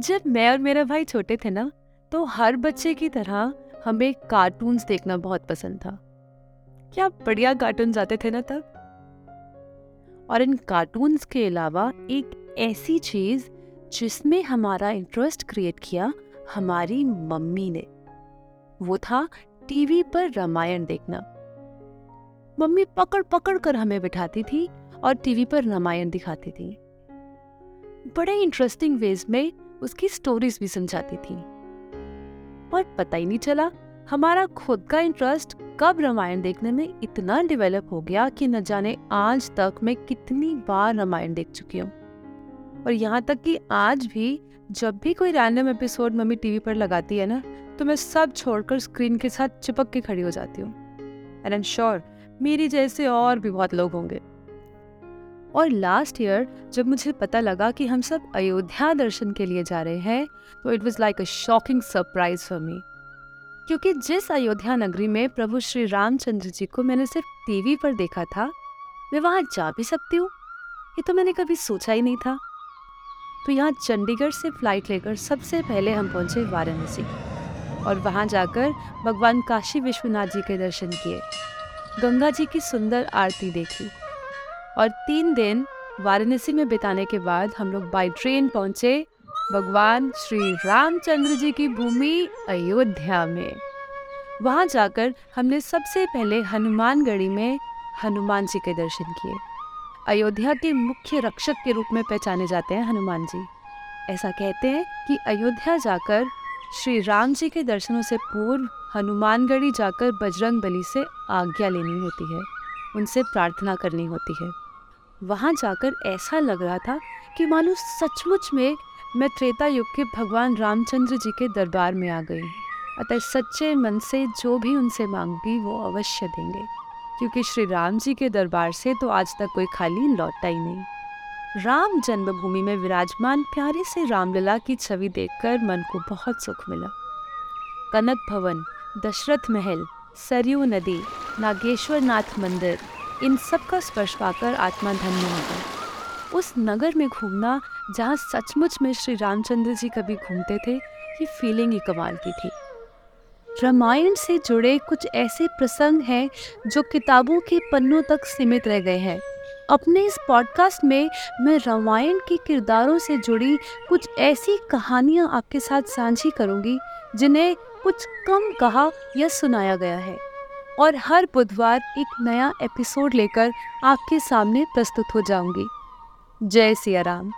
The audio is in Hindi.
जब मैं और मेरा भाई छोटे थे ना तो हर बच्चे की तरह हमें कार्टून्स देखना बहुत पसंद था। क्या बढ़िया कार्टून आते थे ना तब। और इन कार्टून्स के अलावा एक ऐसी चीज़ जिसमें हमारा इंटरेस्ट क्रिएट किया हमारी मम्मी ने, वो था टीवी पर रामायण देखना। मम्मी पकड़ पकड़ कर हमें बिठाती थी और टीवी पर रामायण दिखाती थी। बड़े इंटरेस्टिंग वेज में उसकी स्टोरीज भी समझाती थी। और पता ही नहीं चला, हमारा खुद का इंटरेस्ट कब रामायण देखने में इतना डेवलप हो गया कि न जाने आज तक मैं कितनी बार रामायण देख चुकी हूँ। और यहाँ तक कि आज भी जब भी कोई रैंडम एपिसोड मम्मी टीवी पर लगाती है ना तो मैं सब छोड़कर स्क्रीन के साथ चिपक के खड़ी हो जाती हूँ। एंड एम श्योर मेरी जैसे और भी बहुत लोग होंगे। और लास्ट ईयर जब मुझे पता लगा कि हम सब अयोध्या दर्शन के लिए जा रहे हैं तो it was like a shocking surprise for me क्योंकि जिस अयोध्या नगरी में प्रभु श्री रामचंद्र जी को मैंने सिर्फ़ टीवी पर देखा था, मैं वहाँ जा भी सकती हूँ? ये तो मैंने कभी सोचा ही नहीं था। तो यहाँ चंडीगढ़ से फ़्लाइट लेकर सबसे पहले हम पहुँचे वाराणसी और वहाँ जाकर भगवान काशी विश्वनाथ जी के दर्शन किए। गंगा जी की सुंदर आरती देखी। और तीन दिन वाराणसी में बिताने के बाद हम लोग बाई ट्रेन पहुँचे भगवान श्री रामचंद्र जी की भूमि अयोध्या में। वहाँ जाकर हमने सबसे पहले हनुमानगढ़ी में हनुमान जी के दर्शन किए। अयोध्या के मुख्य रक्षक के रूप में पहचाने जाते हैं हनुमान जी। ऐसा कहते हैं कि अयोध्या जाकर श्री राम जी के दर्शनों से पूर्व हनुमानगढ़ी जाकर बजरंग बली से आज्ञा लेनी होती है। उनसे प्रार्थना करनी होती है। वहाँ जाकर ऐसा लग रहा था कि मानो सचमुच में मैं त्रेता युग के भगवान रामचंद्र जी के दरबार में आ गई। अतः सच्चे मन से जो भी उनसे मांगी वो अवश्य देंगे। क्योंकि श्री राम जी के दरबार से तो आज तक कोई खाली लौटा ही नहीं। राम जन्मभूमि में विराजमान प्यारे से रामलला की छवि देखकर मन को बहुत सुख मिला। कनक भवन दशरथ महल, सरयू नदी नागेश्वर नाथ मंदिर इन सब का स्पर्श पाकर आत्मा धन्य हो गई। उस नगर में घूमना, जहाँ सचमुच में श्री रामचंद्र जी कभी घूमते थे, ये फीलिंग ही कमाल की थी। रामायण से जुड़े कुछ ऐसे प्रसंग हैं, जो किताबों के पन्नों तक सीमित रह गए हैं। अपने इस पॉडकास्ट में मैं रामायण के किरदारों से जुड़ी कुछ ऐसी कहानियाँ आपके साथ साझी करूँगी, जिन्हें कुछ कम कहा या सुनाया गया है। और हर बुधवार एक नया एपिसोड लेकर आपके सामने प्रस्तुत हो जाऊँगी। जय सिया राम।